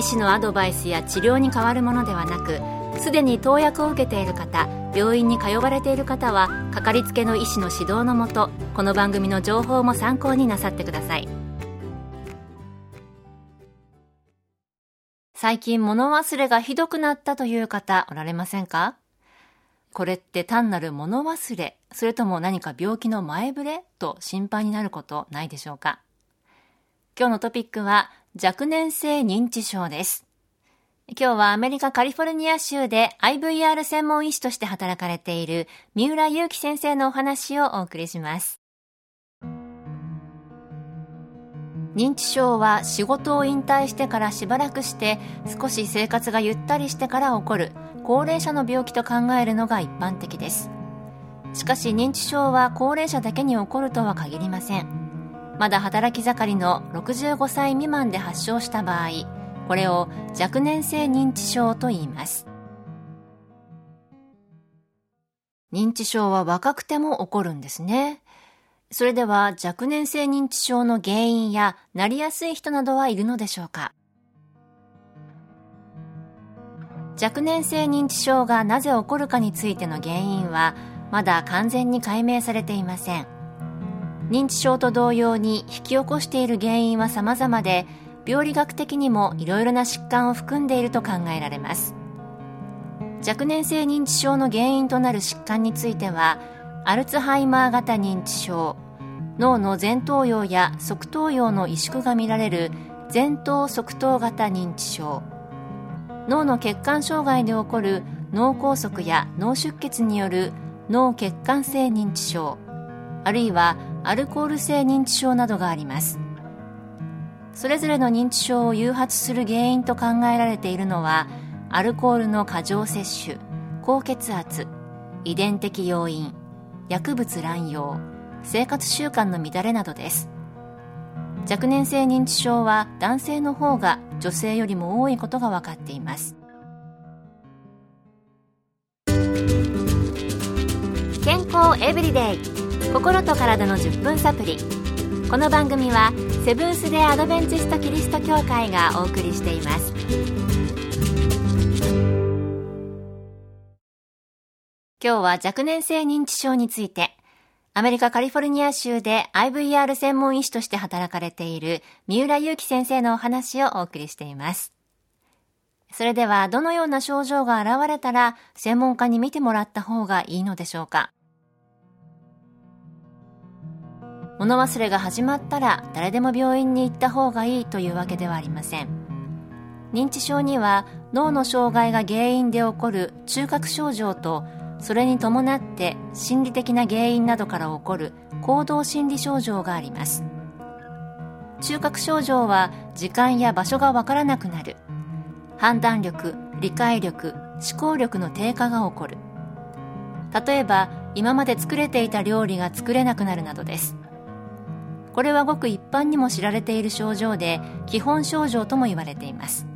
医師のアドバイスや治療に変わるものではなくすでに投薬を受けている方病院に通われている方はかかりつけの医師の指導のもとこの番組の情報も参考になさってください。最近物忘れがひどくなったという方おられませんか？これって単なる物忘れそれとも何か病気の前触れと心配になることないでしょうか？今日のトピックは若年性認知症です。今日はアメリカカリフォルニア州で IVR 専門医師として働かれている三浦祐樹先生のお話をお送りします。認知症は仕事を引退してからしばらくして少し生活がゆったりしてから起こる高齢者の病気と考えるのが一般的ですしかし認知症は高齢者だけに起こるとは限りませんまだ働き盛りの65歳未満で発症した場合これを若年性認知症と言います。認知症は若くても起こるんですね。それでは若年性認知症の原因やなりやすい人などはいるのでしょうか？若年性認知症がなぜ起こるかについての原因はまだ完全に解明されていません。認知症と同様に引き起こしている原因は様々で病理学的にもいろいろな疾患を含んでいると考えられます。若年性認知症の原因となる疾患についてはアルツハイマー型認知症脳の前頭葉や側頭葉の萎縮が見られる前頭側頭型認知症脳の血管障害で起こる脳梗塞や脳出血による脳血管性認知症あるいはアルコール性認知症などがあります。それぞれの認知症を誘発する原因と考えられているのはアルコールの過剰摂取高血圧遺伝的要因薬物乱用生活習慣の乱れなどです。若年性認知症は男性の方が女性よりも多いことが分かっています。健康エブリデイ。心と体の10分サプリこの番組はセブンス・デ・アドベンチスト・キリスト教会がお送りしています。今日は若年性認知症についてアメリカカリフォルニア州で IVR 専門医師として働かれている三浦祐樹先生のお話をお送りしています。それではどのような症状が現れたら専門家に見てもらった方がいいのでしょうか？物忘れが始まったら誰でも病院に行った方がいいというわけではありません。認知症には脳の障害が原因で起こる中核症状とそれに伴って心理的な原因などから起こる行動心理症状があります。中核症状は時間や場所がわからなくなる。判断力理解力思考力の低下が起こる。例えば今まで作れていた料理が作れなくなるなどです。これはごく一般にも知られている症状で基本症状とも言われています。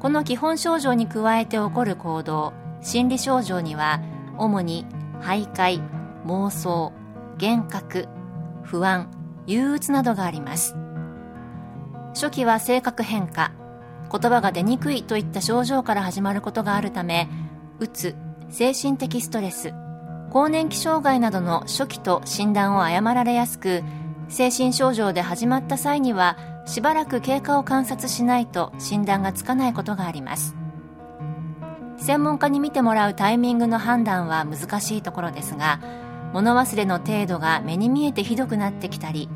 この基本症状に加えて起こる行動心理症状には主に徘徊妄想幻覚不安憂鬱などがあります。初期は性格変化言葉が出にくいといった症状から始まることがあるためうつ精神的ストレス更年期障害などの初期と診断を誤られやすく精神症状で始まった際にはしばらく経過を観察しないと診断がつかないことがあります。専門家に見てもらうタイミングの判断は難しいところですが物忘れの程度が目に見えてひどくなってきたり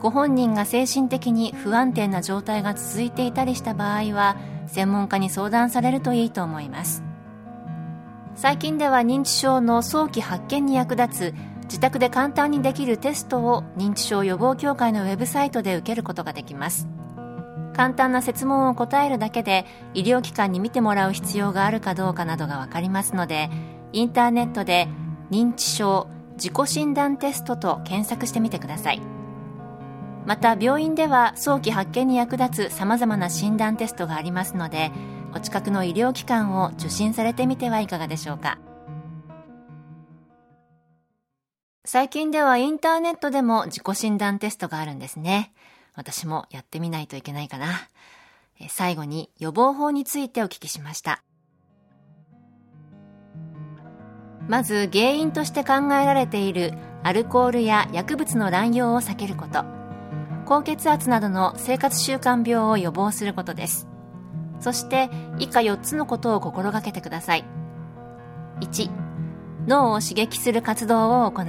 ご本人が精神的に不安定な状態が続いていたりした場合は専門家に相談されるといいと思います。最近では認知症の早期発見に役立つ自宅で簡単にできるテストを認知症予防協会のウェブサイトで受けることができます。簡単な設問を答えるだけで医療機関に見てもらう必要があるかどうかなどが分かりますのでインターネットで認知症自己診断テストと検索してみてください。また病院では早期発見に役立つさまざまな診断テストがありますのでお近くの医療機関を受診されてみてはいかがでしょうか。最近ではインターネットでも自己診断テストがあるんですね。私もやってみないといけないかな。最後に予防法についてお聞きしました。まず原因として考えられているアルコールや薬物の乱用を避けること。高血圧などの生活習慣病を予防することです。そして以下4つのことを心がけてください。1脳を刺激する活動を行う。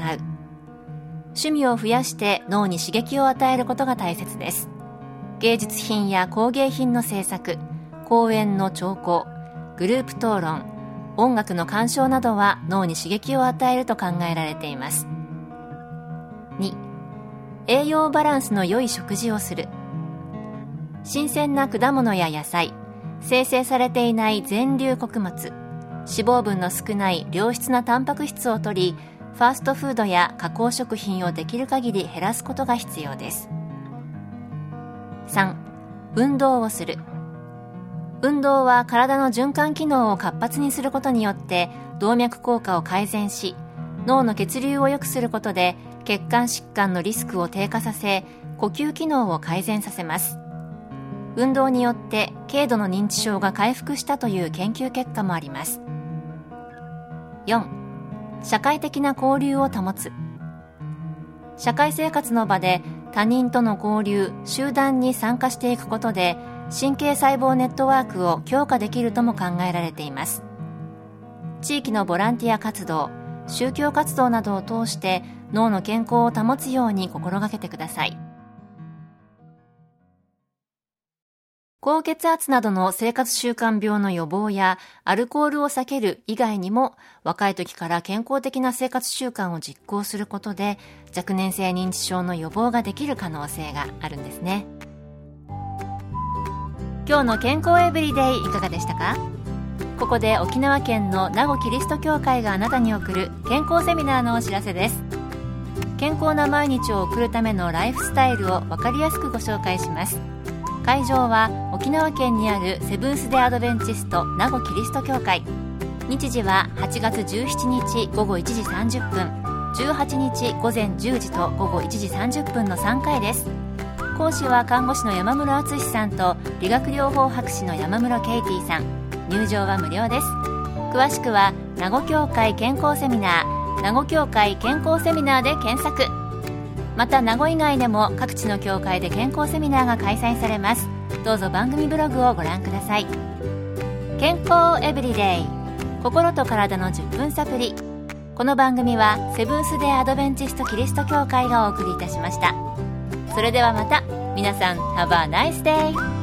趣味を増やして脳に刺激を与えることが大切です。芸術品や工芸品の制作公園の聴講グループ討論音楽の鑑賞などは脳に刺激を与えると考えられています。2栄養バランスの良い食事をする。新鮮な果物や野菜生成されていない全粒穀物。脂肪分の少ない良質なタンパク質を摂りファーストフードや加工食品をできる限り減らすことが必要です。3運動をする。運動は体の循環機能を活発にすることによって動脈硬化を改善し脳の血流を良くすることで血管疾患のリスクを低下させ呼吸機能を改善させます。運動によって軽度の認知症が回復したという研究結果もあります。4社会的な交流を保つ。社会生活の場で他人との交流集団に参加していくことで神経細胞ネットワークを強化できるとも考えられています。地域のボランティア活動宗教活動などを通して脳の健康を保つように心がけてください。高血圧などの生活習慣病の予防やアルコールを避ける以外にも若い時から健康的な生活習慣を実行することで若年性認知症の予防ができる可能性があるんですね。今日の健康エブリデイいかがでしたか？ここで沖縄県の名護キリスト教会があなたに送る健康セミナーのお知らせです。健康な毎日を送るためのライフスタイルを分かりやすくご紹介します。会場は沖縄県にあるセブンス・デ・アドベンチスト名護キリスト教会。日時は8月17日午後1時30分18日午前10時と午後1時30分の3回です。講師は看護師の山室敦さんと理学療法博士の山室ケイティさん。入場は無料です。詳しくは名護協会健康セミナー名護協会健康セミナーで検索。また名護以外でも各地の協会で健康セミナーが開催されます。どうぞ番組ブログをご覧ください。健康エブリデイ。心と体の10分サプリこの番組はセブンス・デ・アドベンチスト・キリスト教会がお送りいたしました。それではまた。皆さん Have a nice day!